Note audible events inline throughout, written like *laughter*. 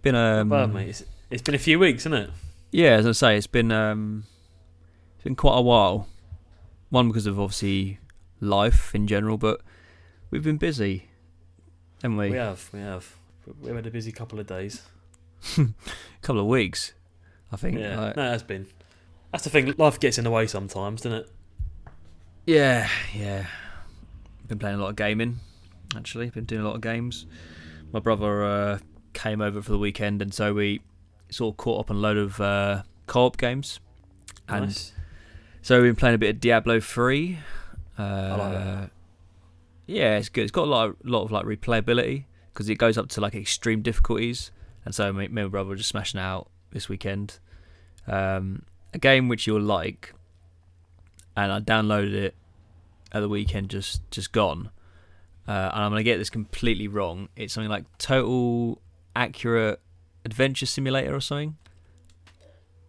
been um, Well, mate, it's, it's been a few weeks, isn't it? yeah, as I say, it's been um, it's been quite a while. One because of obviously life in general, but we've been busy, haven't we? We have, we have. We've had a busy couple of days. A *laughs* couple of weeks, I think. Yeah, like- no, it has been. That's the thing. Life gets in the way sometimes, doesn't it? Yeah, yeah. Been playing a lot of gaming, actually. Been doing a lot of games. My brother uh, came over for the weekend, and so we sort of caught up on a load of uh, co-op games. And Nice. so we've been playing a bit of Diablo 3. Uh, like. Yeah, it's good. It's got a lot of, lot of like replayability because it goes up to like extreme difficulties. And so me, me and my brother were just smashing out this weekend. Um, a game which you'll like, and I downloaded it at the weekend, just just gone. Uh, and I'm gonna get this completely wrong. It's something like Total Accurate Adventure Simulator or something.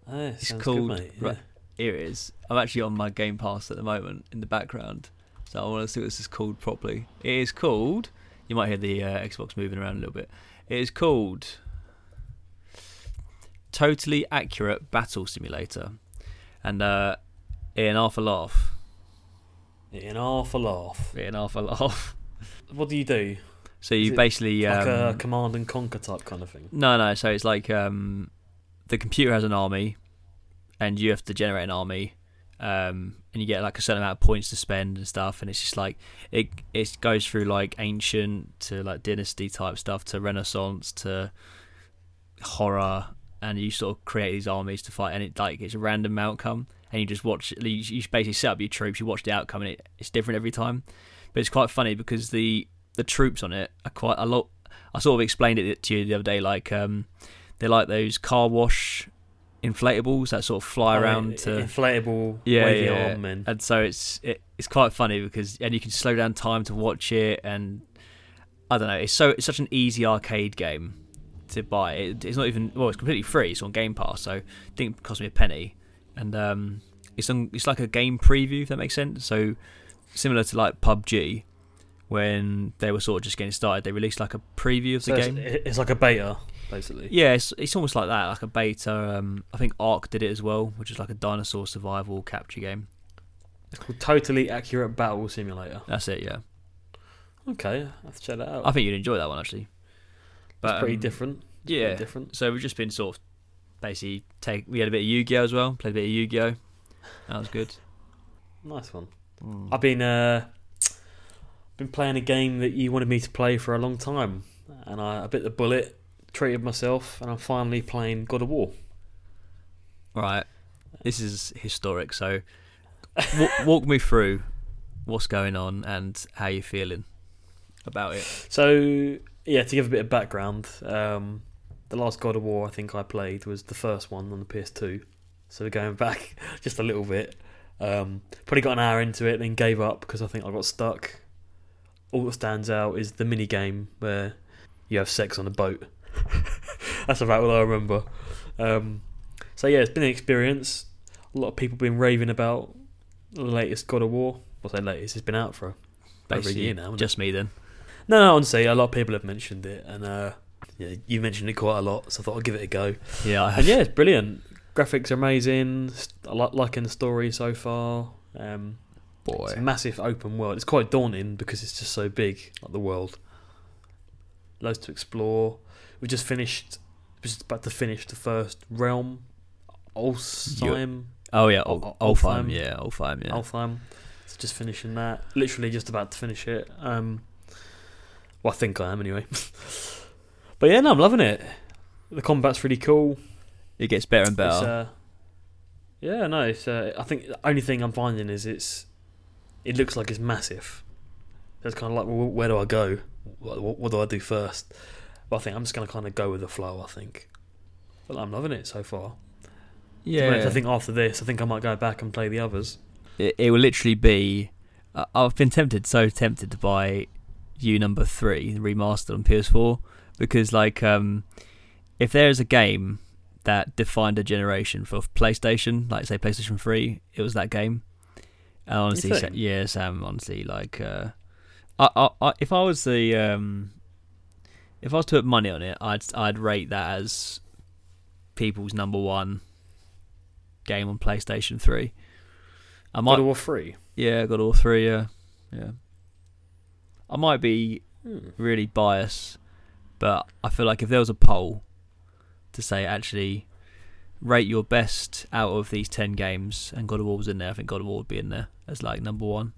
Yeah, It's called- good. Yeah. right. Here it is. I'm actually on my Game Pass at the moment in the background, so I want to see what this is called properly. It is called. You might hear the uh, Xbox moving around a little bit. It is called Totally Accurate Battle Simulator, and uh, in half a laugh, In half a laugh. in half a laugh. What do you do? So you basically Like a um, command and conquer type kind of thing. No, no. So it's like um, the computer has an army, and you have to generate an army, um, and you get like a certain amount of points to spend and stuff. And it's just like it it goes through like ancient to like dynasty type stuff to Renaissance to horror, and you sort of create these armies to fight, and it like it's a random outcome, and you just watch. You, you basically set up your troops, you watch the outcome, and it, it's different every time. But it's quite funny because the the troops on it are quite a lot. I sort of explained it to you the other day, like um, they're like those car wash inflatables that sort of fly Oh, around to inflatable yeah, yeah. arm men. and so it's it, it's quite funny because and you can slow down time to watch it and I don't know it's so it's such an easy arcade game to buy it, it's not even well it's completely free it's on Game Pass so it didn't cost me a penny and um it's on it's like a game preview if that makes sense so similar to like PUBG when they were sort of just getting started they released like a preview of the So it's, game it's like a beta, basically. yeah, it's, it's almost like that, like a beta. Um, I think Ark did it as well, which is like a dinosaur survival capture game. It's called Totally Accurate Battle Simulator. That's it, yeah. Okay, I have to check that out. I think you'd enjoy that one actually. It's pretty um, different. It's Yeah. pretty different. So we've just been sort of basically take. We had a bit of Yu-Gi-Oh as well. Played a bit of Yu-Gi-Oh. That was good. *laughs* Nice one. Mm. I've been uh, been playing a game that you wanted me to play for a long time, and I, I bit the bullet, treated myself, and I'm finally playing God of War. Right. This is historic. So w- *laughs* walk me through what's going on and how you're feeling about it. So yeah, to give a bit of background, um, the last God of War I think I played was the first one on the PS2. So we're going *laughs* back just a little bit. Um, probably got an hour into it, and then gave up because I think I got stuck. All that stands out is the mini game where you have sex on a boat. *laughs* That's about all I remember. Um, so yeah, it's been an experience. A lot of people been raving about the latest God of War. What's that latest? It's been out for over a year now. hasn't it? just me then. No, no, honestly, a lot of people have mentioned it, and uh, yeah, you mentioned it quite a lot, so I thought I'd give it a go. Yeah, I And have. yeah, it's brilliant. Graphics are amazing. I like liking the story so far. Um, it's a massive open world. It's quite daunting because it's just so big, like the world. Loads to explore. We just finished. We're just about to finish the first realm. Olsheim. Oh yeah, Ol- Ol- Olfheim. Olfheim. Yeah, Olfheim. Yeah. Alfheim. So just finishing that. Literally just about to finish it. Um, well, I think I am anyway. *laughs* but yeah, no, I'm loving it. The combat's really cool. It gets better and better. Uh, yeah, no, it's. Uh, I think the only thing I'm finding is it's. It looks like it's massive. It's kind of like, well, where do I go? What, what, what do I do first? But I think I'm just going to kind of go with the flow. I think. But I'm loving it so far. Yeah, honest, I think after this, I think I might go back and play the others. it, it will literally be. Uh, I've been tempted, so tempted to buy U number three remastered on PS4 because, like, um, if there is a game that defined a generation for PlayStation, like say PlayStation Three, it was that game. And honestly, think? yeah, Sam. Honestly, like, uh, I, I, I, if I was the, um, if I was to put money on it, I'd I'd rate that as people's number one game on PlayStation Three. I might, of War three. yeah, got all three. Yeah, yeah. I might be Hmm. really biased, but I feel like if there was a poll to say actually rate your best out of these ten games and God of War was in there, I think God of War would be in there as like number one.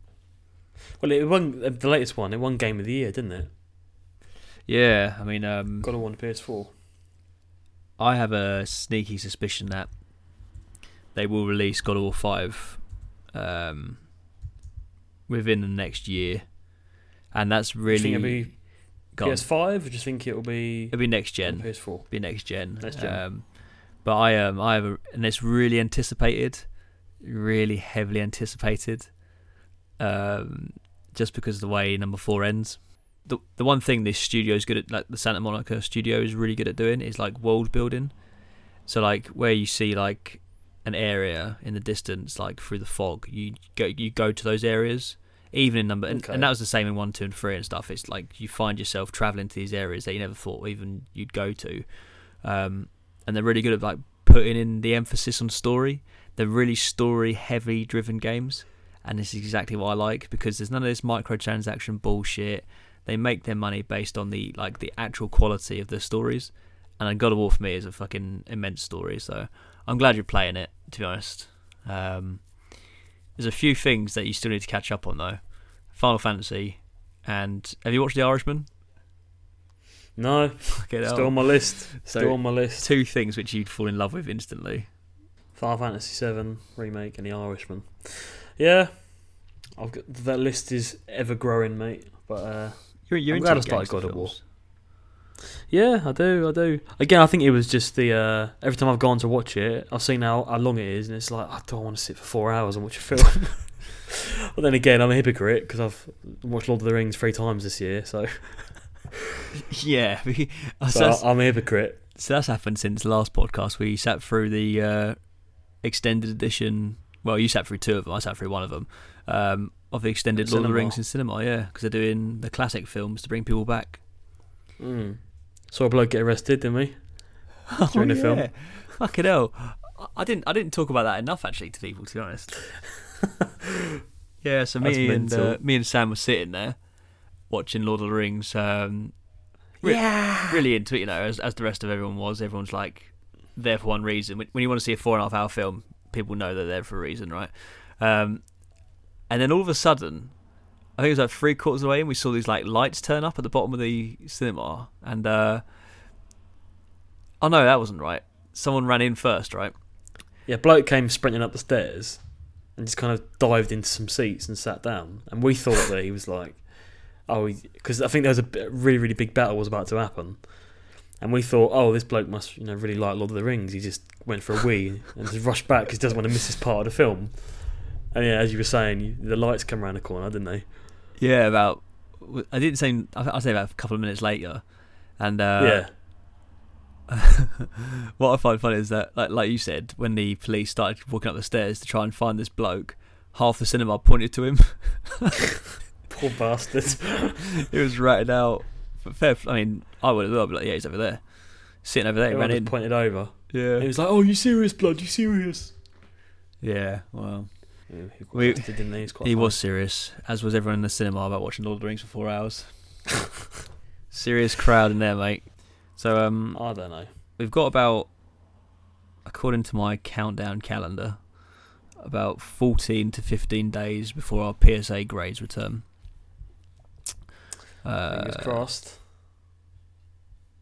Well, it won the latest one. It won Game of the Year, didn't it? Yeah, I mean, um, God of War on PS4. I have a sneaky suspicion that they will release God of War Five um, within the next year, and that's really think it'll be gone. PS5, or do you think it'll be It'll be next gen. PS4? Be next gen. Next gen. Um, but I um I have a, and it's really anticipated, really heavily anticipated. Um, just because of the way number four ends. The the one thing this studio is good at, like the Santa Monica studio is really good at doing, is like world building. So like where you see like an area in the distance, like through the fog, you go you go to those areas. Even in number, and, Okay. and that was the same in one, two, and three and stuff. It's like you find yourself traveling to these areas that you never thought even you'd go to, um, and they're really good at like putting in the emphasis on story. They're really story heavy driven games, and this is exactly what I like because there's none of this microtransaction bullshit. They make their money based on the like the actual quality of the stories, and God of War for me is a fucking immense story. So I'm glad you're playing it. To be honest, um, there's a few things that you still need to catch up on though. Final Fantasy, and have you watched The Irishman? No, Fucking hell. still on my list. So- Still on my list. Two things which you'd fall in love with instantly. Final Fantasy VII remake and The Irishman. Yeah, I've got, that list is ever growing, mate. But uh, You're, you're I'm into glad I started God of War. yeah, I do, I do. Again, I think it was just the uh, every time I've gone to watch it, I've seen how, how long it is, and it's like I don't want to sit for four hours and watch a film. *laughs* but then again, I'm a hypocrite because I've watched Lord of the Rings three times this year, so, *laughs* *laughs* Yeah, *laughs* so, I'm a hypocrite. so that's happened since the last podcast. We sat through the uh, extended edition. Well, you sat through two of them. I sat through one of them um, of the extended Lord of the Rings in cinema. Yeah, because they're doing the classic films to bring people back. Mm. Saw a bloke get arrested, didn't we? *laughs* During the film. Oh, Fucking hell. I- didn't. I didn't talk about that enough actually to people. To be honest. yeah. So me and uh, me and Sam were sitting there watching Lord of the Rings. Um, Re- yeah. really into it, you know, as as the rest of everyone was. Everyone's like there for one reason. When when you want to see a four and a half hour film, people know they're there for a reason, right? Um, and then all of a sudden, I think it was like three quarters of the way in, we saw these like lights turn up at the bottom of the cinema, and uh, oh no, that wasn't right. Someone ran in first, right? Yeah, bloke came sprinting up the stairs and just kind of dived into some seats and sat down. And we thought that he was like, oh, because I think there was a really, really big battle was about to happen. And we thought, oh, this bloke must, you know, really like Lord of the Rings. He just went for a wee and just rushed back because he doesn't want to miss this part of the film. And yeah, as you were saying, the lights come around the corner, didn't they? Yeah, about. I didn't say. I- I'd say about a couple of minutes later, and uh, yeah. *laughs* what I find funny is that, like, like you said, when the police started walking up the stairs to try and find this bloke, half the cinema pointed to him. *laughs* Poor bastard. *laughs* it was ratted out. Fair, I mean, I would as well. Like, yeah, he's over there, sitting over there. He ran in. pointed over. Yeah, He was like, oh, you serious, blood? You serious? yeah. Well, Yeah, he, We- busted, he? He was serious, as was everyone in the cinema about watching Lord of the Rings for four hours. *laughs* serious crowd in there, mate. So um, I don't know. we've got about, according to my countdown calendar, about 14 to 15 days before our PSA grades return. Fingers Uh, crossed.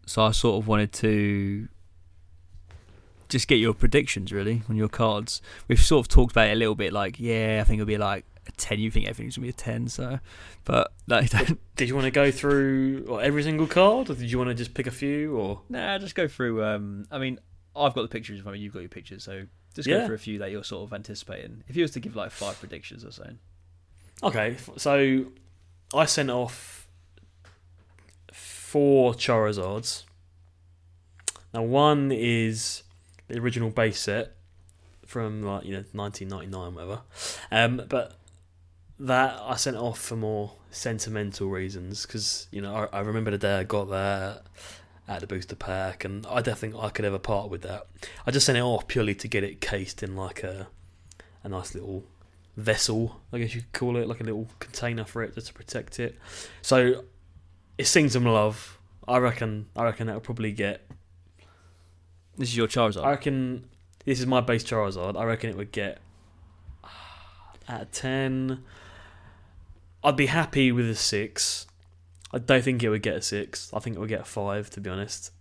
so I sort of wanted to just get your predictions really on your cards. We've sort of talked about it a little bit, like yeah, I think it'll be like a ten. You think everything's gonna be a ten, so but like don't, *laughs* Did you want to go through what, every single card, or did you want to just pick a few? Or nah, just go through. Um, I mean, I've got the pictures in front of. You've got your pictures, so just Yeah. go through a few that you're sort of anticipating. If you was to give like five predictions or so, okay, so I sent off four Charizards. Now one is the original base set from like you know 1999 whatever, um, but that I sent off for more sentimental reasons because you know I, I remember the day I got that at the booster pack, and I don't think I could ever part with that. I just sent it off purely to get it cased in like a a nice little vessel, I guess you could call it, like a little container for it just to protect it. So it sings some love. I reckon. I reckon that'll probably get. This is your Charizard. I reckon this is my base Charizard. I reckon it would get out of ten. I'd be happy with a six. I don't think it would get a six. I think it would get a five, to be honest,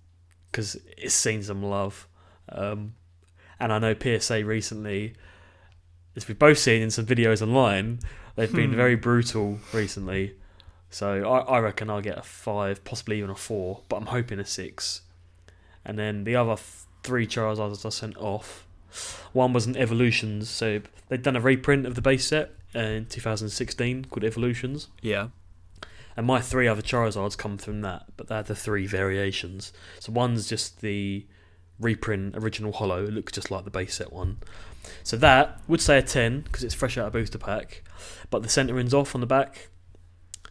because it's seen some love. Um, and I know PSA recently, as we've both seen in some videos online, they've been Hmm. very brutal recently. So I, I reckon I'll get a five, possibly even a four, but I'm hoping a six. And then the other f- three Charizards I sent off, one was an Evolutions, so they'd done a reprint of the base set in 2016 called Evolutions. yeah. And my three other Charizards come from that, but they're the three variations. So one's just the reprint original holo, it looks just like the base set one. So that would say a 10 because it's fresh out of booster pack, but the centering's off on the back.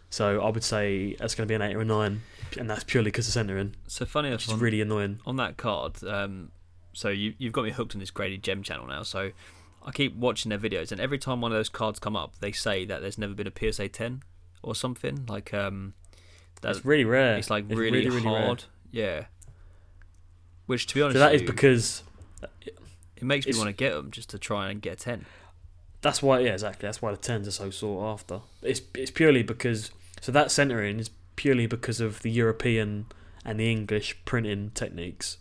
So I would say that's going to be an 8 or a 9, and that's purely because of centering, So funny which enough, is on, really annoying. on that card, um, so you you've got me hooked on this Grady Gem channel now. So I keep watching their videos, and every time one of those cards come up, they say that there's never been a PSA 10 or something like um, that's It's really rare. it's like It's really, really, really rare. hard. Yeah. Which, to be honest, So that with is because it makes me want to get them just to try and get a ten. That's why, yeah, exactly. That's why the tens are so sought after. It's it's purely because so that centering is purely because of the European and the English printing techniques.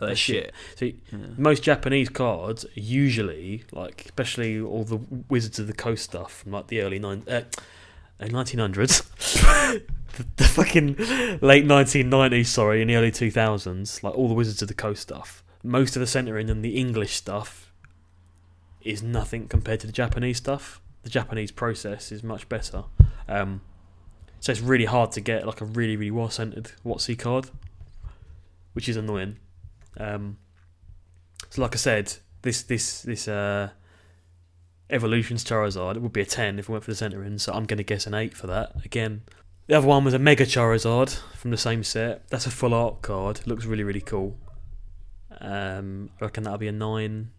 Oh, They're shit. shit. Yeah. Most Japanese cards usually like, especially all the Wizards of the Coast stuff from like the early nine, uh, nineteen hundreds, *laughs* the, the fucking late nineteen nineties, sorry, in the early two thousands, like all the Wizards of the Coast stuff. Most of the centering and the English stuff is nothing compared to the Japanese stuff. The Japanese process is much better. Um, so it's really hard to get like a really really well centered WotC card, which is annoying. Um, so like I said, this this this uh, Evolutions Charizard would be a ten if we went for the centering. So I'm going to guess an eight for that again. The other one was a Mega Charizard from the same set. That's a full art card. Looks really really cool. Um, I reckon that'll be a nine.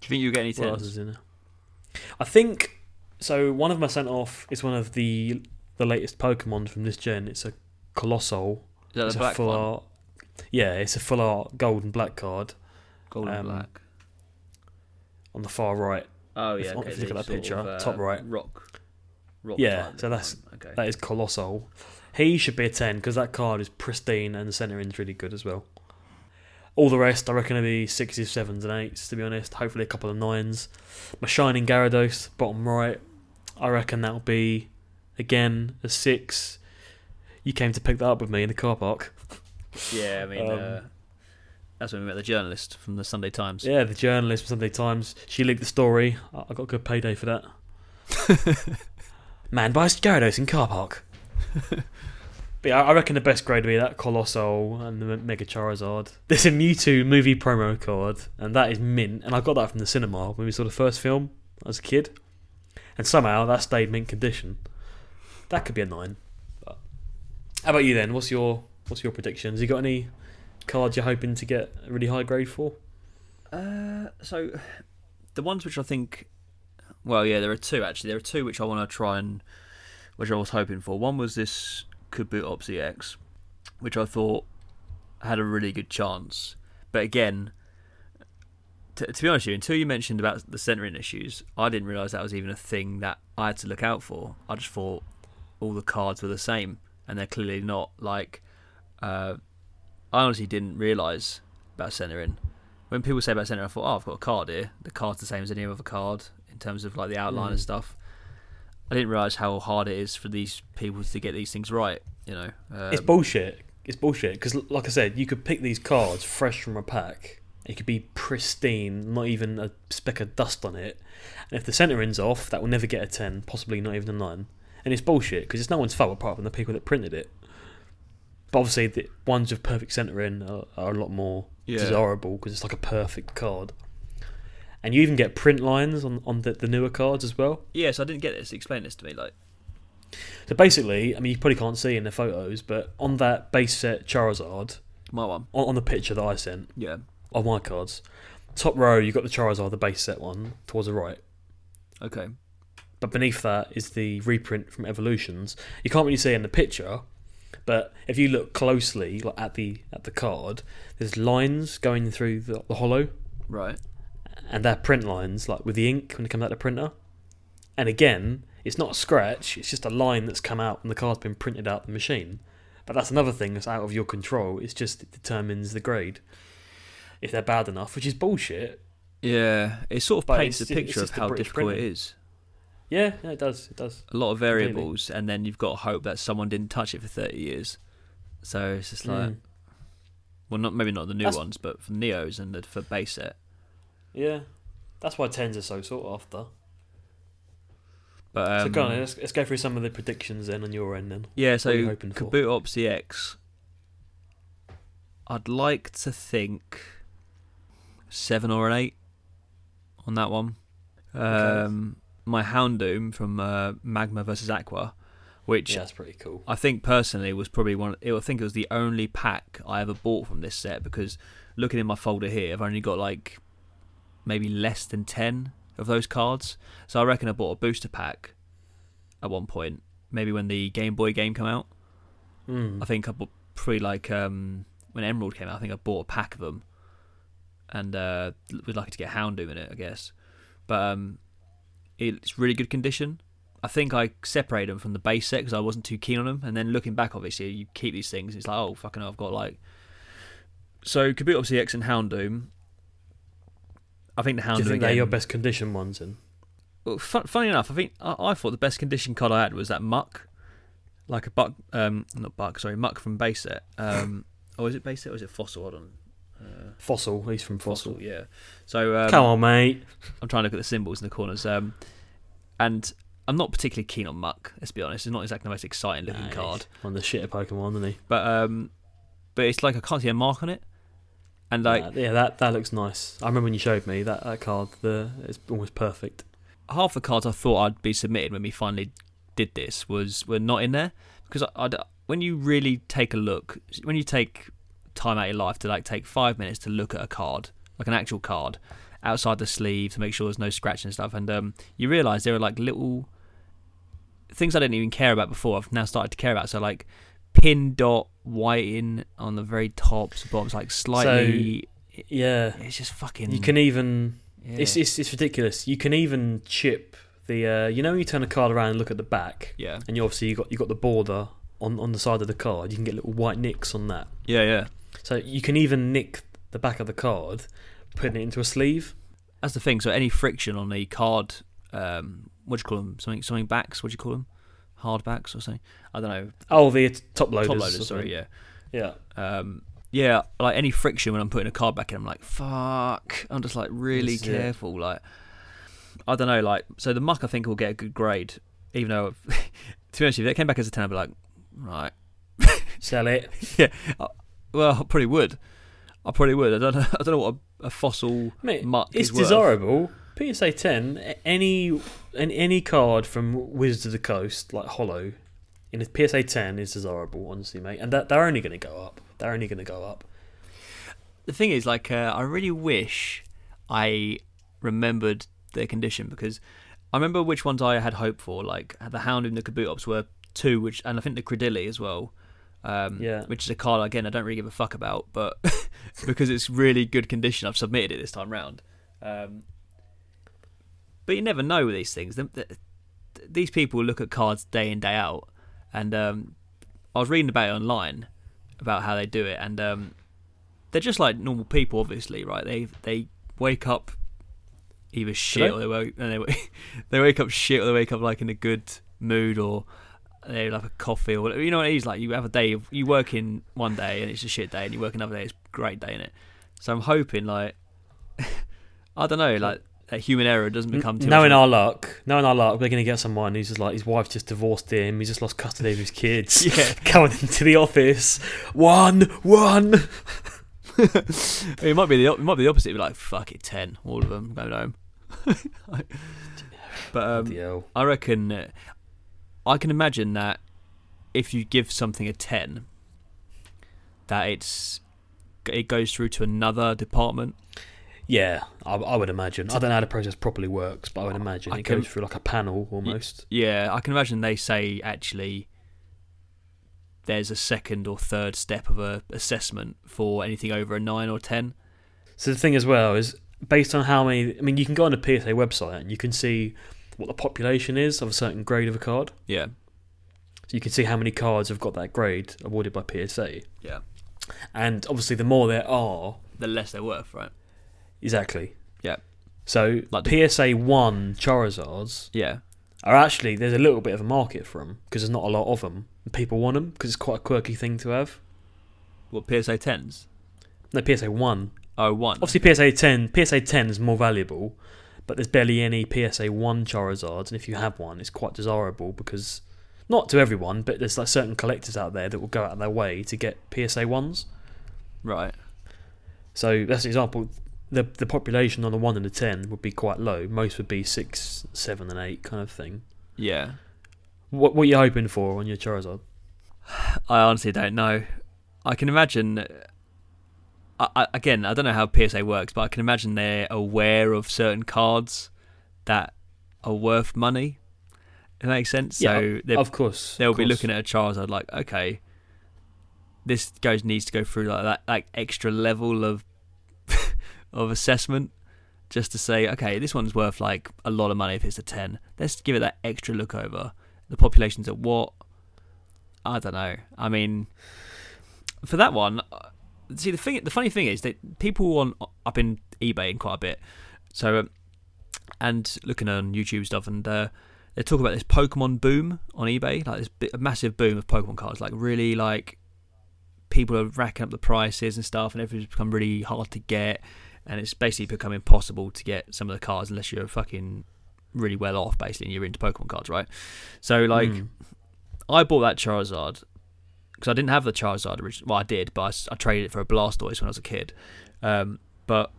Do you think you'll get any tens? I think so. One of them I sent off is one of the the latest Pokemon from this gen. It's a Coalossal. Is that it's the a black full one? art. Yeah, it's a full art gold and black card Gold and um, black. on the far right. Oh if- yeah, okay. if you look at that picture, of, uh, top right. Rock. Rock Yeah, so that's- okay. That is Coalossal. He should be a 10 because that card is pristine and the centering's really good as well. All the rest, I reckon, will be sixes, sevens, and eights, to be honest. Hopefully, a couple of nines. My Shining Gyarados, bottom right, I reckon that'll be, again, a six. You came to pick that up with me in the car park. Yeah, I mean, Um, uh, that's when we met the journalist from the Sunday Times. Yeah, the journalist from Sunday Times. She leaked the story. I got a good payday for that. *laughs* Man buys Gyarados in car park. *laughs* but yeah, I reckon the best grade would be that Coalossal and the Mega Charizard. There's a Mewtwo movie promo card, and that is mint. And I got that from the cinema when we saw the first film as a kid. And somehow that stayed mint condition. That could be a nine. But how about you then? What's your what's your predictions? You got any cards you're hoping to get a really high grade for? Uh, so the ones which I think, well, yeah, there are two actually. There are two which I want to try and, which I was hoping for. One was this Kabutops EX, which I thought had a really good chance. But again, to, to be honest with you, until you mentioned about the centering issues, I didn't realise that was even a thing that I had to look out for. I just thought all the cards were the same, and they're clearly not. Like, uh, I honestly didn't realise about centering when people say about centering, I thought, oh, I've got a card here. The card's the same as any other card in terms of like the outline and Mm. stuff. I didn't realise how hard it is for these people to get these things right. You know, um, It's bullshit. It's bullshit because, like I said, you could pick these cards fresh from a pack. It could be pristine, not even a speck of dust on it. And if the centering's off, that will never get a ten, possibly not even a nine. And it's bullshit because it's no one's fault apart from the people that printed it. But obviously, the ones with perfect centering are, are a lot more Yeah. desirable because it's like a perfect card. and you even get print lines on on the, the newer cards as well. Yes, I didn't get this. Explain this to me. Like, So basically, I mean, you probably can't see in the photos, but on that base set Charizard, my one. on, on the picture that I sent Yeah. on my cards, top row you got the Charizard, the base set one towards the right. Okay. But beneath that is the reprint from Evolutions. You can't really see in the picture, but if you look closely, like at the at the card, there's lines going through the, the holo, Right. and they're print lines, like with the ink when it comes out of the printer. And again, it's not a scratch; it's just a line that's come out, and the card's been printed out the machine. But that's another thing that's out of your control. It's just it determines the grade if they're bad enough, which is bullshit. Yeah, it sort of But paints it's picture of how difficult printing. it is. Yeah, yeah, it does. It does. A lot of Completely. variables, and then you've got to hope that someone didn't touch it for thirty years. So it's just like, Mm. well, not maybe not the new That's- ones, but for Neos and the, for base set. Yeah, that's why tens are so sought after. But um, so go on, let's, let's go through some of the predictions then on your end then. yeah, so? Kabutops EX. I'd like to think seven or an eight on that one. Um, my Houndoom from uh, Magma versus Aqua, which Yeah, that's pretty cool. I think personally was probably one. I think it was the only pack I ever bought from this set because looking in my folder here, I've only got like maybe less than ten of those cards. So I reckon I bought a booster pack at one point, maybe when the Game Boy game came out. Mm. I think I bought pretty like um, when Emerald came out. I think I bought a pack of them, and uh, was lucky to get Houndoom in it, I guess. But um, it's really good condition. I think I separated them from the base set because I wasn't too keen on them. And then looking back, obviously, you keep these things. It's like, oh fucking, hell, I've got like. So Kaboot obviously X and Houndoom. I think the Houndoom. Do you think they're again- your best condition ones then? well, fun, funny enough, I think I, I thought the best condition card I had was that Muk, like a buck, um, not buck, sorry, Muk from base set. Um, oh, is it base set or is it fossil? Hold on, uh, Fossil, he's from fossil. Fossil. Yeah. So um, Come on, mate. I'm trying to look at the symbols in the corners, um, and I'm not particularly keen on Muk. Let's be honest, it's not exactly the most exciting looking card, On the shitter Pokemon, isn't he? but um, but it's like I can't see a mark on it, and like Nah, yeah, that that looks nice. I remember when you showed me that, that card. The it's almost perfect. half the cards I thought I'd be submitted when we finally did this was were not in there because I, I'd, when you really take a look, when you take time out of your life to like take five minutes to look at a card, like an actual card, outside the sleeve to make sure there's no scratch and stuff, and um, you realise there are like little things I didn't even care about before. I've now started to care about. So like pin dot whiting on the very tops, bottoms, like slightly. Yeah, it's just fucking. you can even. yeah. It's, it's it's ridiculous. You can even chip the. Uh, you know, when you turn a card around and look at the back, yeah, and you obviously you got you got the border on on the side of the card. You can get little white nicks on that. yeah, yeah. So you can even nick the back of the card, putting it into a sleeve. That's the thing. So any friction on the card, um, what do you call them? Something, something backs. What do you call them? Hardbacks or something? I don't know. Oh, the top loaders. Top loaders. Sorry, yeah, Yeah. um, yeah. Like any friction when I'm putting a card back in, I'm like, fuck. I'm just like really This careful. Like, I don't know. Like, so the Muk I think will get a good grade, even though, *laughs* to be honest, if it came back as a ten, I'd be like, right. Sell it. *laughs* Well, I probably would. I probably would. I don't know. *laughs* I don't know what a, a fossil Mate, Muk it's is worth. desirable. PSA 10, any an, any card from Wizards of the Coast, like Holo, in a PSA 10 is desirable, honestly, mate. And that, they're only going to go up. They're only going to go up. the thing is, like, uh, I really wish I remembered their condition because I remember which ones I had hope for. Like the Hound and the Kabutops were two, which and I think the Cradily as well. Um, Yeah. Which is a card again I don't really give a fuck about, but *laughs* because it's really good condition, I've submitted it this time round. Um, but you never know with these things. The- the- These people look at cards day in day out, and um, I was reading about it online about how they do it, and um, they're just like normal people, obviously, right? They they wake up either shit they? or they wake *laughs* they *laughs* they wake up shit or they wake up like in a good mood or they have a coffee or. You know what it is like. You have a day, of, you work in one day and it's a shit day, and you work another day, it's a great day in it. So I'm hoping like *laughs* I don't know, like that human error doesn't become too knowing much. our luck, knowing our luck, we're going to get someone who's just like, his wife's just divorced him, he's just lost custody of his kids. *laughs* Yeah. *laughs* Going into the office, one, one. it might be the it might be the opposite. Be like fuck it, ten, all of them going home. but um. I reckon uh, I can imagine that if you give something a ten, that it's it goes through to another department. Yeah, I, I would imagine. I don't know how the process properly works, but I would imagine I it can- goes through like a panel almost. Yeah, I can imagine they say actually there's a second or third step of a assessment for anything over a nine or ten. So the thing as well is based on how many. I mean, you can go on the PSA website and you can see what the population is of a certain grade of a card. Yeah, So you can see how many cards have got that grade awarded by PSA. yeah. And obviously, the more there are, The less they're worth, right? exactly. Yeah. So Like the- PSA one Charizards Yeah, are actually there's a little bit of a market for them because there's not a lot of them. And people want them because it's quite a quirky thing to have. what PSA tens? No PSA one. Oh, one. Obviously, PSA 10, PSA 10 is more valuable, but there's barely any PSA 1 Charizards, and if you have one, it's quite desirable because, not to everyone, but there's like certain collectors out there that will go out of their way to get PSA 1s. Right. So, that's an example. The, the population on the 1 and the 10 would be quite low. Most would be 6, 7, and 8 kind of thing. Yeah. What, what are you hoping for on your Charizard? *sighs* I honestly don't know. I can imagine. I, again, I don't know how PSA works, but I can imagine they're aware of certain cards that are worth money. If that makes sense. so Of course. they'll of be course. looking at a Charizard like, okay, this goes needs to go through like that like extra level of *laughs* of assessment just to say, okay, this one's worth like a lot of money if it's a ten. Let's give it that extra look over. The population's at what? I don't know. I mean, for that one, see the thing. The funny thing is that people on up in eBay in quite a bit. So, um, and looking on YouTube stuff, and uh, they talk about this Pokemon boom on eBay, like this bit, a massive boom of Pokemon cards, like really like people are racking up the prices and stuff, and everything's become really hard to get, and it's basically become impossible to get some of the cards unless you're fucking really well off, basically, and you're into Pokemon cards, right? So like, Mm. I bought that Charizard because I didn't have the Charizard originally. Well, I did, but I traded it for a Blastoise when I was a kid. Um, but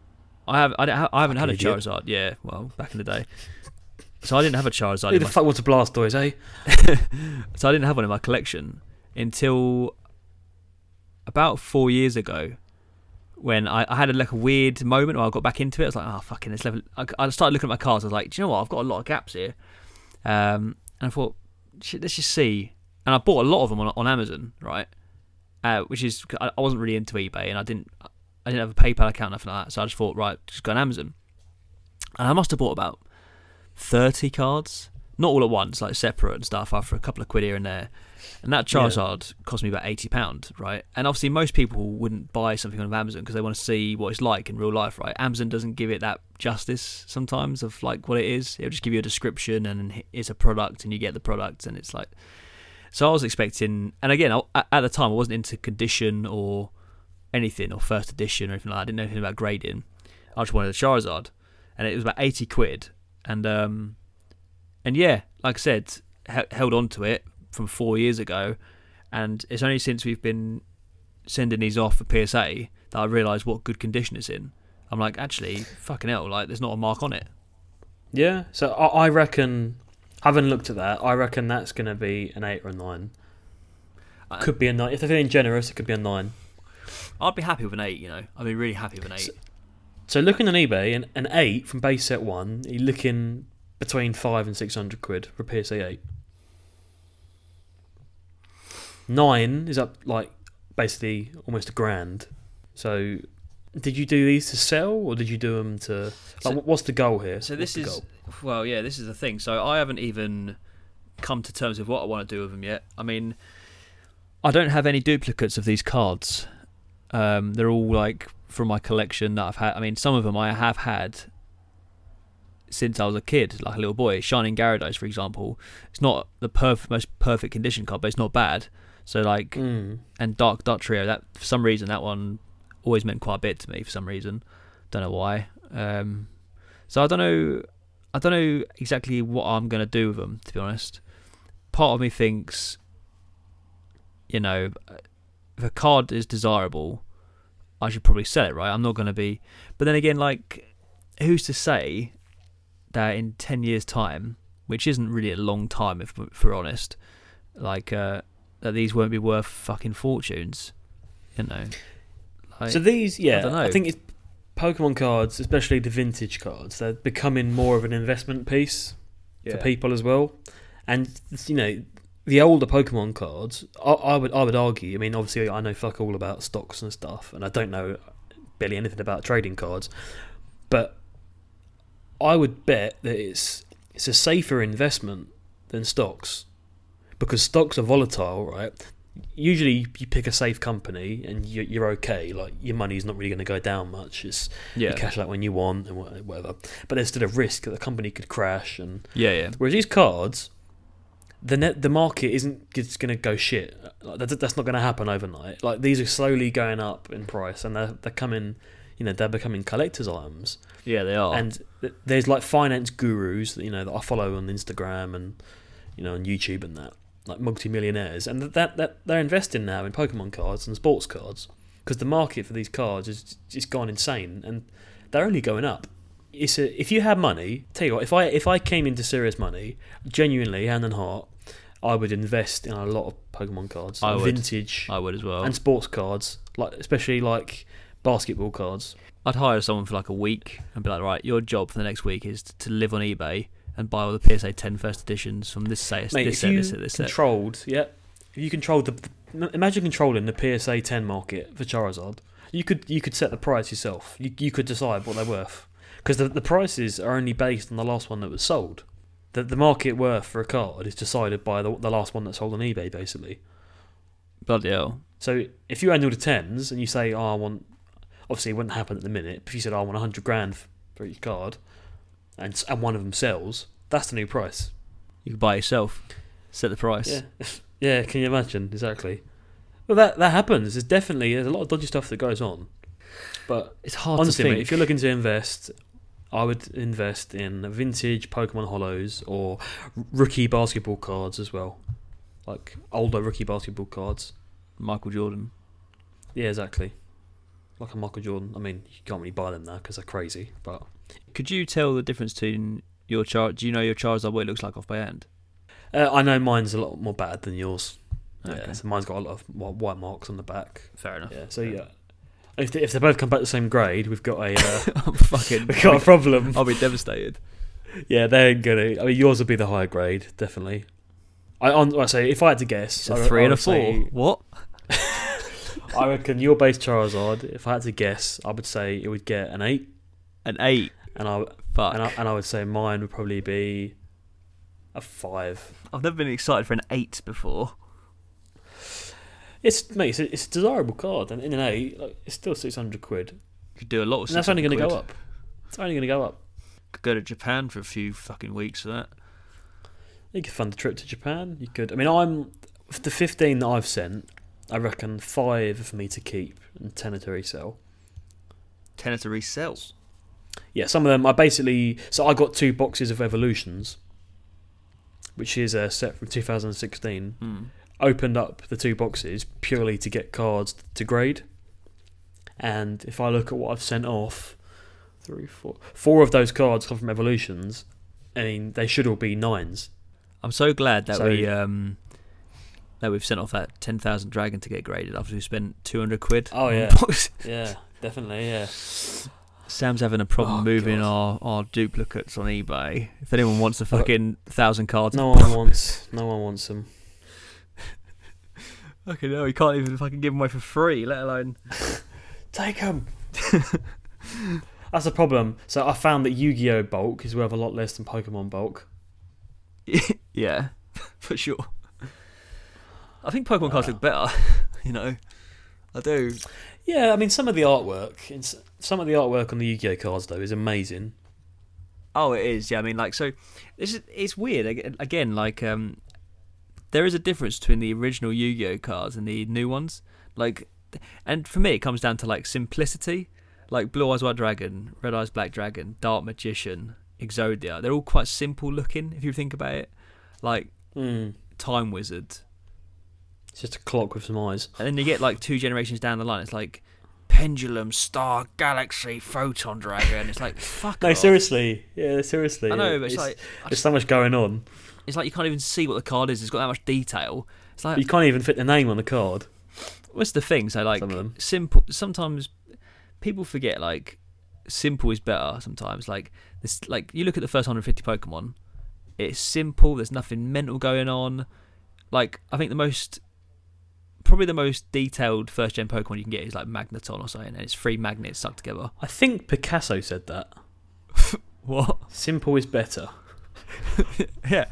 I have I, ha- I haven't had a idiot. Charizard. Yeah, well, back in the day. So I didn't have a Charizard. Who the my, fuck wants a Blastoise, eh? *laughs* so I didn't have one in my collection until about four years ago, when I, I had a, like a weird moment where I got back into it. I was like, oh fucking this level. I, I started looking at my cards. I was like, do you know what? I've got a lot of gaps here. Um, and I thought, shit, let's just see. And I bought a lot of them on, on Amazon, right? Uh, which is I, I wasn't really into eBay, and I didn't I didn't have a PayPal account, or nothing like that. So I just thought, right, just go on Amazon. And I must have bought about thirty cards, not all at once, like separate and stuff, after a couple of quid here and there. And that Yeah. Charizard cost me about eighty pound, right? And obviously, most people wouldn't buy something on Amazon because they want to see what it's like in real life, right? Amazon doesn't give it that justice sometimes of like what it is. It'll just give you a description and it's a product, and you get the product, and it's like. So I was expecting, and again, at the time, I wasn't into condition or anything or first edition or anything like that. I didn't know anything about grading. I just wanted a Charizard, and it was about eighty quid. And um, and yeah, like I said, he- held on to it from four years ago, and it's only since we've been sending these off for PSA that I realised what good condition it's in. I'm like, actually, fucking hell, like there's not a mark on it. Yeah, so I reckon, having looked at that, I reckon that's going to be an 8 or a 9. I- Could be a 9. If they're feeling generous, it could be a 9. I'd be happy with an eight, you know. I'd be really happy with an eight. So- So looking on eBay, an, an 8 from base set 1, you're looking between 5 and 600 quid for a PSA 8. 9 is up like basically almost a grand. So did you do these to sell or did you do them to. Like, So- what's the goal here? So What's this the is goal? Well, yeah, this is the thing. So I haven't even come to terms with what I want to do with them yet. I mean, I don't have any duplicates of these cards. Um, they're all like from my collection that I've had. I mean, some of them I have had since I was a kid, like a little boy. Shining Gyarados, for example, it's not the perf- most perfect condition card, but it's not bad. So like, Mm. and Dark Dugtrio. That for some reason that one always meant quite a bit to me. For some reason, don't know why. Um, so I don't know. I don't know exactly what I'm gonna do with them. To be honest, part of me thinks, you know, if a card is desirable, I should probably sell it. Right? I'm not gonna be. But then again, like, who's to say that in ten years' time, which isn't really a long time if, if we're honest, like uh, that these won't be worth fucking fortunes. You know. Like, so these, yeah, don't I, think it's Pokemon cards, especially the vintage cards. They're becoming more of an investment piece for people as well. And you know, the older Pokemon cards, I, I would I would argue. I mean, obviously, I know fuck all about stocks and stuff, and I don't know barely anything about trading cards, but I would bet that it's it's a safer investment than stocks because stocks are volatile, right? Usually, you pick a safe company and you're, you're okay. Like your money's not really going to go down much. It's Yeah. you cash out when you want and whatever. But there's still a risk that the company could crash and Yeah, yeah. Whereas these cards, the net, the market isn't just going to go shit. Like, that, that's not going to happen overnight. Like these are slowly going up in price, and they're they're coming, you know, they're becoming collector's items. Yeah, they are. And th- there's like finance gurus, that, you know, that I follow on Instagram and you know on YouTube and that, like multi-millionaires, and that that they're investing now in Pokemon cards and sports cards because the market for these cards is just gone insane, and they're only going up. It's a, if you had money, tell you what, if I if I came into serious money, genuinely hand and heart, I would invest in a lot of Pokemon cards, I would. vintage I would as well. and sports cards, like especially like basketball cards. I'd hire someone for like a week and be like, right, your job for the next week is to live on eBay and buy all the PSA 10 first editions from this set, Mate, this if set, you this set, this set. controlled, yeah, if you controlled the, imagine controlling the PSA 10 market for Charizard. You could you could set the price yourself. You you could decide what they're worth because the the prices are only based on the last one that was sold. The the market worth for a card is decided by the the last one that sold on eBay, basically. Bloody hell. So if you all the tens and you say, "Oh, I want," obviously it wouldn't happen at the minute. But if you said, oh, "I want hundred grand for each card," and and one of them sells, that's the new price. You could buy it yourself, set the price. Yeah, *laughs* yeah. Can you imagine exactly? Well, that that happens. There's definitely there's a lot of dodgy stuff that goes on. But It's hard honestly, to mate, if you're looking to invest, I would invest in vintage Pokemon Holos or rookie basketball cards as well, like older rookie basketball cards. Michael Jordan. Yeah, exactly. Like a Michael Jordan. I mean, you can't really buy them now because they're crazy. But Could you tell the difference between your char? Do you know your Charizard what it looks like off by hand? uh, I know mine's a lot more bad than yours. Yeah, so mine's got a lot of white marks on the back. Fair enough. Yeah, so yeah. If they, if they both come back the same grade, we've got a uh, fucking. *laughs* *laughs* we've got a problem. I'll be devastated. Yeah, they ain't gonna. I mean, yours will be the higher grade, definitely. I on. I say if I had to guess, It's I a three I and a four. say- What? *laughs* I reckon your base Charizard. If I had to guess, I would say it would get an eight, An eight. And I Fuck. and I, and I would say mine would probably be a five. I've never been excited for an eight before. It's mate, it's a, it's a desirable card, and in an eight, like, it's still six hundred quid, You could do a lot of. and that's only going to go up. It's only going to go up. Could go to Japan for a few fucking weeks for that. You could fund a trip to Japan. You could. I mean, I'm the fifteen that I've sent. I reckon five for me to keep and ten to resell. Tenner to resell. Yeah, some of them I basically. So I got two boxes of Evolutions, which is a set from 2016. Hmm. Opened up the two boxes purely to get cards to grade. And if I look at what I've sent off, three, four, four of those cards come from Evolutions. I mean, they should all be nines. I'm so glad that So- we um that we've sent off that ten thousand dragon to get graded after we spent two hundred quid. Oh, yeah. *laughs* Yeah, definitely. Yeah. Sam's having a problem Oh, moving God. our, our duplicates on eBay. If anyone wants a fucking thousand cards, No *laughs* one wants. No one wants them. okay, no, you can't even fucking give them away for free, let alone. *laughs* Take them. *laughs* That's a problem. So I found that Yu-Gi-Oh bulk is worth a lot less than Pokemon bulk. yeah, for sure. I think Pokemon cards Ah. look better. you know, I do. Yeah, I mean some of the artwork, in s- some of the artwork on the Yu-Gi-Oh cards though is amazing. Oh, it is. Yeah, I mean, like, so this is it's weird. Again, like, um, there is a difference between the original Yu-Gi-Oh cards and the new ones. Like, and for me, it comes down to like simplicity. Like Blue Eyes White Dragon, Red Eyes Black Dragon, Dark Magician, Exodia. They're all quite simple looking if you think about it. Like Hmm. Time Wizard, It's just a clock with some eyes. and then you get like two generations down the line. It's like pendulum, star, galaxy, photon dragon. It's like *laughs* fuck. No, off. seriously. Yeah, seriously. I know, but it's, like I there's just, so much going on. it's like you can't even see what the card is. It's got that much detail. It's like You can't even fit the name on the card. what's the thing? So like Some of them. simple. Sometimes people forget like simple is better. Sometimes like this, like you look at the first 150 Pokemon. It's simple. There's nothing mental going on. Like I think the most, probably the most detailed first gen Pokemon you can get is like Magneton or something, and it's three magnets stuck together. I think Picasso said that. *laughs* What? Simple is better. *laughs* yeah.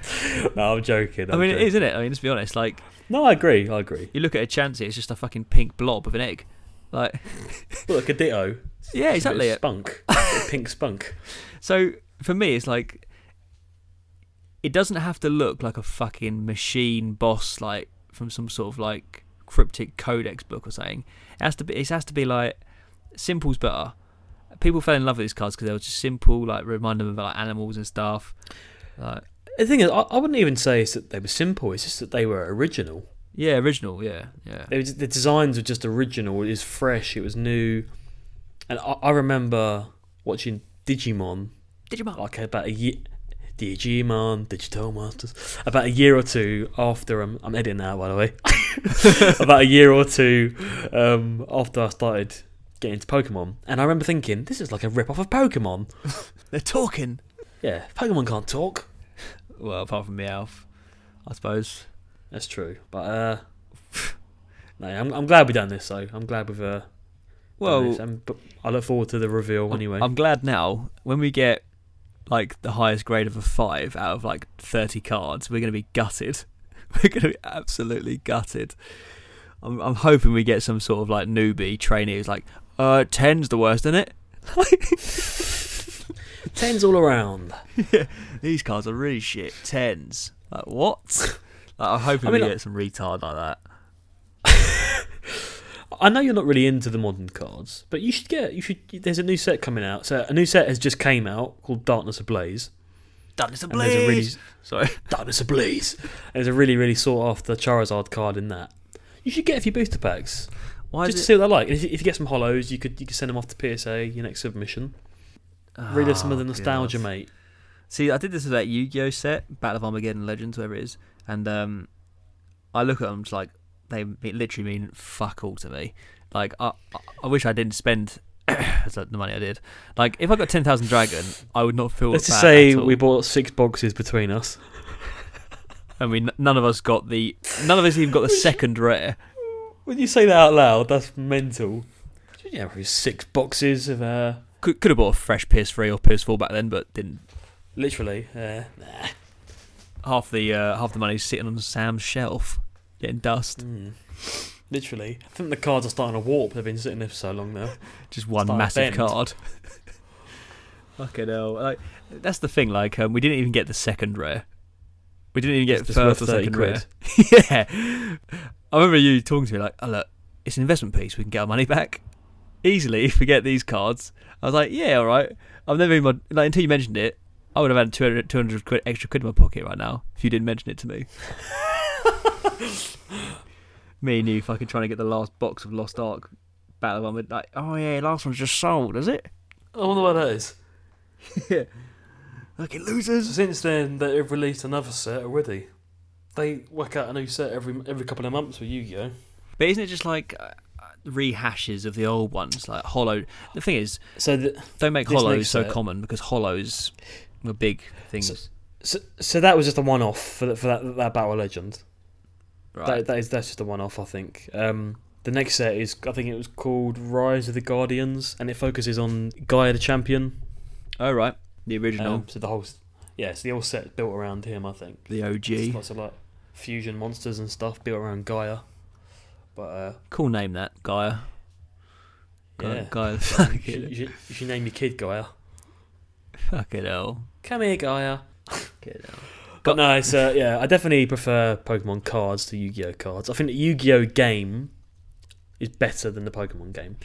No, I'm joking. I I'm mean, it joking. is, isn't it? I mean, let's be honest. Like No, I agree. I agree. you look at a Chansey, it's just a fucking pink blob of an egg. Like *laughs* Look, a ditto. yeah, a bit exactly. of Spunk. A pink spunk. So for me, it's like it doesn't have to look like a fucking machine boss, like from some sort of like cryptic codex book or something. It has to be. It has to be like simple's better. People fell in love with these cards because they were just simple, like remind them of like animals and stuff. Like, The thing is, I, I wouldn't even say it's that they were simple. It's just that they were original. yeah, original. Yeah, yeah. Just- the designs were just original. It was fresh. It was new. And I, I remember watching Digimon Digimon. like about a year. Digimon, Digital Masters. About a year or two after I'm, I'm editing now, by the way. *laughs* about a year or two um, after I started getting into Pokemon, and I remember thinking, this is like a rip off of Pokemon. *laughs* They're talking. Yeah, Pokemon can't talk. Well, apart from Meowth, I suppose. That's true, but uh, *laughs* no, I'm, I'm glad we done this. though. I'm glad we've uh, done Well, this, but I look forward to the reveal anyway. I'm glad now when we get like the highest grade of a five out of like 30 cards, we're going to be gutted. *laughs* We're going to be absolutely gutted. I'm, I'm hoping we get some sort of like newbie trainee who's like, uh, 10's the worst, isn't it? *laughs* Tens all around. Yeah, These cards are really shit. 10's. Like, what? like, I'm hoping I mean, we get some retard like that. I know you're not really into the modern cards, but you should get. You should. There's a new set coming out. So a new set has just came out called Darkness Ablaze. Darkness And there's a really Sorry. *laughs* Darkness Ablaze. And there's a really really sought after Charizard card in that. You should get a few booster packs Why just to is see what they're like. And if, you- if you get some holos, you could you could send them off to PSA your next submission. it? Relive some of the Oh, nostalgia, God. mate. See, I did this with that Yu-Gi-Oh set, Battle of Armageddon Legends, whatever it is, and um, I look at them just like they literally mean fuck all to me. Like I, I- wish I didn't spend *coughs* the money I did. Like if I got ten thousand dragon, I would not feel. Let's just say we bought six boxes between us. I mean, none of us got the. None of us even got the *laughs* second rare. When you say that out loud, that's mental. Yeah, probably six boxes of uh, Could could have bought a fresh PS3 or PS4 back then, but didn't. literally. Uh, nah. Half the uh, half the money's sitting on Sam's shelf, getting dust. Mm. Literally. I think the cards are starting to warp. They've been sitting there for so long now. *laughs* just one massive bend. card. *laughs* Fucking hell! Like that's the thing. Like um, we didn't even get the second rare. We didn't even get It's just first or 30 second quid. rare. *laughs* yeah, I remember you talking to me like, "Oh look, it's an investment piece. We can get our money back easily if we get these cards." I was like, "Yeah, all right." I've never even like until you mentioned it. I would have had 200, 200 quid extra quid in my pocket right now if you didn't mention it to me. *laughs* me and you fucking trying to get the last box of Lost Ark Battle One. Like, oh yeah, last one's just sold, is it? I wonder what that is. *laughs* Yeah. Fucking So losers. since then, they've released another set already. They work out a new set every every couple of months with Yu-Gi-Oh. But isn't it just like uh, rehashes of the old ones, like holo? The thing is, So, the, don't make holos so set- common because holos were big things. so, so that was just a one-off for, for that that Battle Legend. Right. That, that is that's just a one-off, I think. Um, the next set is I think it was called Rise of the Guardians, and it focuses on Gaia the Champion. oh right, the original, Um, so the whole, yeah, so the whole set built around him, I think. the There's OG. lots of like fusion monsters and stuff built around Gaia. But uh, Cool name that Gaia. Gaia. yeah, Gaia. *laughs* you, should, you, should, you should name your kid Gaia. fucking hell. Come here, Gaia. Fucking hell. But no, it's uh, yeah. I definitely prefer Pokemon cards to Yu-Gi-Oh cards. I think the Yu-Gi-Oh game is better than the Pokemon game.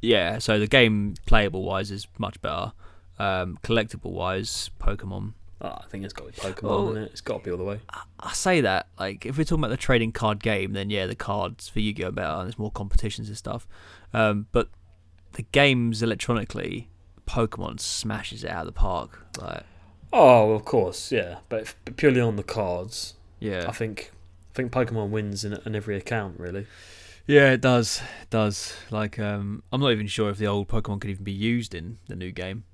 Yeah, so the game playable wise is much better. Um, collectible wise, Pokemon. Oh, I think it's got to be Pokemon, Well- isn't it? It's got to be all the way. I say that like if we're talking about the trading card game, then yeah, the cards for Yu-Gi-Oh are better and there's more competitions and stuff. Um, but the games electronically, Pokemon smashes it out of the park. Like, Oh, of course, yeah, but, but purely on the cards, yeah, I think I think Pokemon wins in, in every account, really. Yeah, it does. It does. Like, um, I'm not even sure if the old Pokemon could even be used in the new game.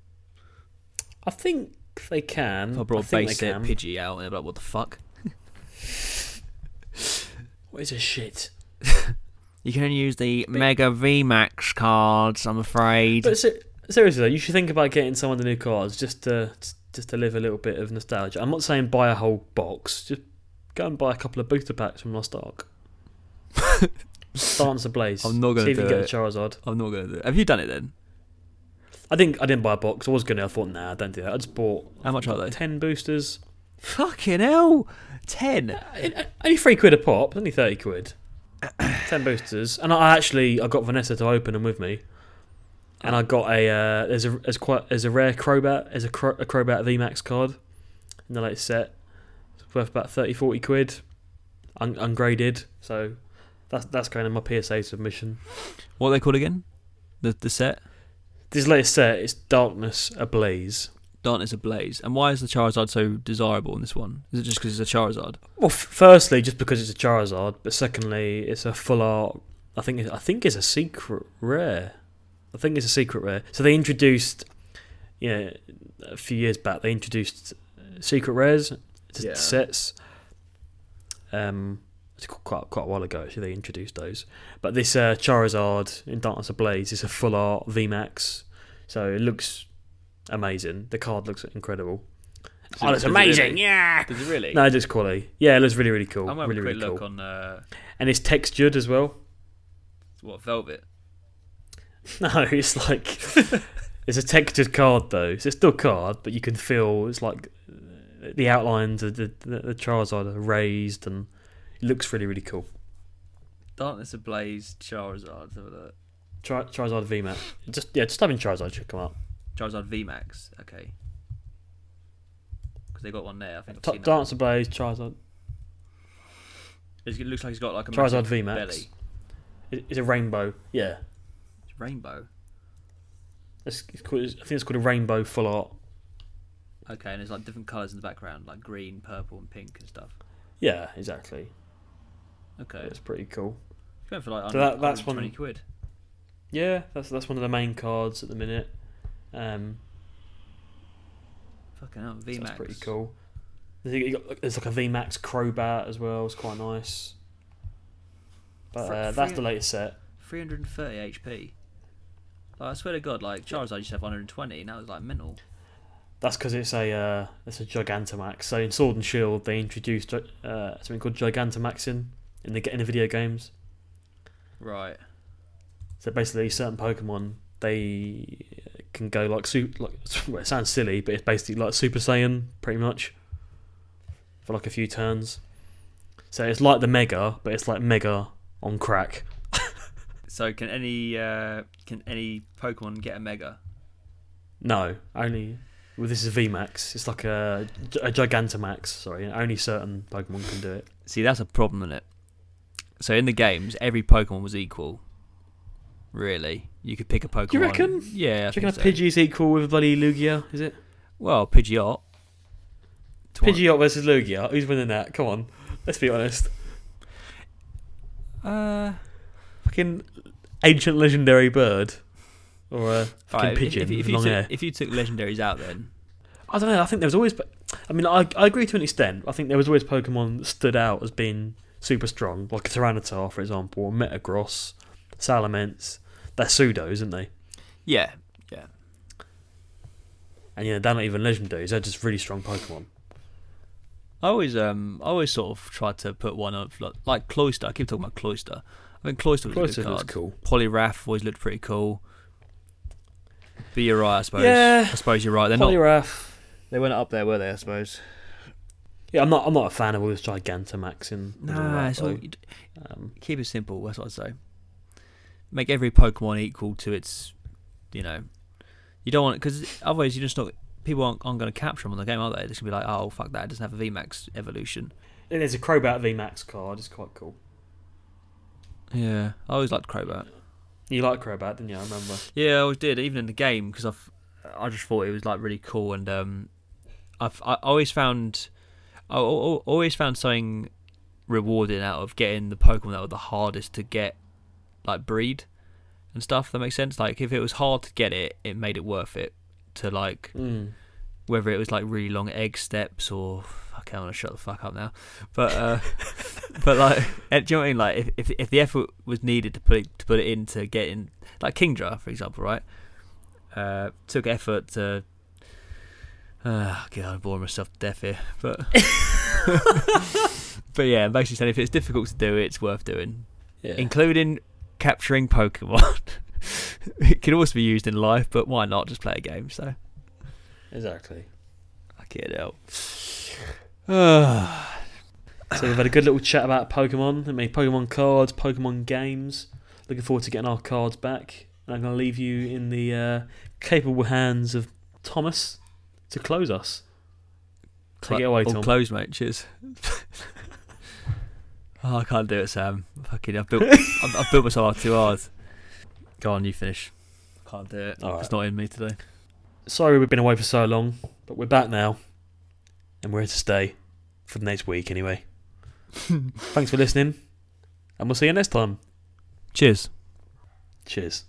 I think they can. If I I brought think base set. Pidgey out, and they're like, "What the fuck?" *laughs* What is a shit? You can only use the Mega VMAX cards. I'm afraid. But ser- seriously, though, you should think about getting some of the new cards just to just to live a little bit of nostalgia. I'm not saying buy a whole box. Just go and buy a couple of booster packs from Lost Ark. *laughs* Dance Ablaze. I'm not gonna See if you can it. get the Charizard. I'm not gonna do it. Have you done it then? I think I didn't buy a box. I was gonna. I thought, nah, don't do that. I just bought How much are they? ten boosters. Fucking hell! Ten. Uh, Only three quid a pop. Only thirty quid. *coughs* Ten boosters, and I actually I got Vanessa to open them with me, and I got a uh, there's a there's quite there's a rare Crobat there's a, Cro- a Crobat VMAX card in the latest set. It's worth about 30, 40 quid, un- ungraded. So that's that's kind of my PSA submission. What are they called again? The the set. This latest set is Darkness Ablaze. Darkness Ablaze. And why is the Charizard so desirable in this one? Is it just because it's a Charizard? Well, f- firstly, just because it's a Charizard, but secondly, it's a full art. I think I think it's a secret rare. I think it's a secret rare. So they introduced, yeah, a few years back they introduced uh, secret rares to Yeah. sets. Um, it's quite quite a while ago actually they introduced those. But this uh, Charizard in Darkness Ablaze is a full art VMAX, so it looks amazing. The card looks incredible. Does oh, it- it's does it amazing! really? Yeah. Does it really? No, it looks quality. Yeah, it looks really, really cool. I'm really, a quick really look cool. on uh, And it's textured as well. what Velvet. *laughs* No, it's like *laughs* it's a textured card though. So it's still a card, but you can feel it's like the outlines of the the, the Charizard are raised, and it looks really, really cool. Darkness Ablaze Charizard. Have a look. Char- Charizard VMAX. Just yeah, just in Charizard, should come up. Charizard VMAX. Okay. Because they got one there. I think. I've T- seen that. Dance Blaze, Charizard, It looks like he's got like a Charizard VMAX. belly. It's a rainbow. Yeah, rainbow. it's, it's called, I think it's called a rainbow full art. Okay, and there's like different colours in the background, like green, purple, and pink and stuff. Yeah, exactly. Okay, It's pretty cool. it's going for like So that- that's one- quid. Yeah, that's that's one of the main cards at the minute. Um, Fucking hell, So VMAX. That's pretty cool. There's you got- there's like a VMAX Crobat as well. It's quite nice. But uh, that's the latest set. 330 HP. Like, I swear to God, like Charizard used to have 120, now it's like mental. That's because it's a uh, it's a Gigantamax. So in Sword and Shield, they introduced uh, something called Gigantamax in in the in the video games. Right. So basically, certain Pokemon they can go like super. Like *laughs* well, it sounds silly, but it's basically like Super Saiyan, pretty much, for like a few turns. So it's like the Mega, but it's like Mega on crack. So can any uh, can any Pokemon get a Mega? No, only. Well, this is VMAX. It's like a, a Gigantamax. Sorry, only certain Pokemon can do it. See, that's a problem, is it? So in the games, every Pokemon was equal. Really, you could pick a Pokemon. you reckon? Yeah, I Do you reckon a. Pidgey's equal with bloody Lugia? Is it Well, Pidgeot. Twi- Pidgeot versus Lugia? Who's winning that? Come on, let's be honest. Uh, Fucking ancient legendary bird, or a fucking right, pigeon if, if, you long took, hair. if you took legendaries out, then I don't know. I think there was always. I mean, I I agree to an extent. I think there was always Pokemon that stood out as being super strong, like a Tyranitar, for example, or Metagross, Salamence. They're pseudos, isn't they? yeah, yeah. And yeah, they're not even legendaries. They're just really strong Pokemon. I always um I always sort of try to put one of like, like Cloyster. I keep talking about Cloyster. I think Cloyster was a Cloyster good card. cool. Poliwrath always looked pretty cool. But you're right, I suppose. Yeah. I suppose you're right. They're not. Poliwrath. They weren't up there, were they? I suppose. Yeah, I'm not. I'm not a fan of all this Gigantamax and all Nah, it's all. Um, keep it simple. That's what I'd say. Make every Pokemon equal to its, you know, you don't want because otherwise you're just not. People aren't, aren't going to capture them on the game, are they? They're just going to be like, oh fuck that, it doesn't have a VMAX evolution. and there's a Crobat VMAX card. It's quite cool. Yeah, I always liked Crobat. You like Crobat, didn't you? I remember. Yeah, I always did, even in the game, because I've I just thought it was like really cool, and um, I've I always found I al- al- always found something rewarding out of getting the Pokemon that were the hardest to get, like breed and stuff. That makes sense. Like if it was hard to get it, it made it worth it to like Mm. whether it was like really long egg steps or okay, I want to shut the fuck up now. But uh, *laughs* *laughs* but like, eh, do you know what I mean? Like if, if if the effort was needed to put it, to put it into getting like Kingdra, for example, right? Uh, took effort to. Uh, God, I'm boring myself to death here, but *laughs* *laughs* but yeah, basically saying if it's difficult to do, it's worth doing, Yeah. including capturing Pokemon. it can also be used in life, but why not just play a game? So exactly. fuck it out. *sighs* So we've had a good little chat about Pokemon. I mean, Pokemon cards, Pokemon games. Looking forward to getting our cards back. And I'm going to leave you in the uh, capable hands of Thomas to close us. Take it away, All Tom. closed, mate. Cheers. *laughs* oh, I can't do it, Sam. Fucking, I've built, I've, I've built myself up too hard. Go on, you finish. Can't do it. All right. It's not in me today. Sorry we've been away for so long, but we're back now. And we're here to stay. For the next week, anyway. *laughs* Thanks for listening. And we'll see you next time. Cheers. Cheers.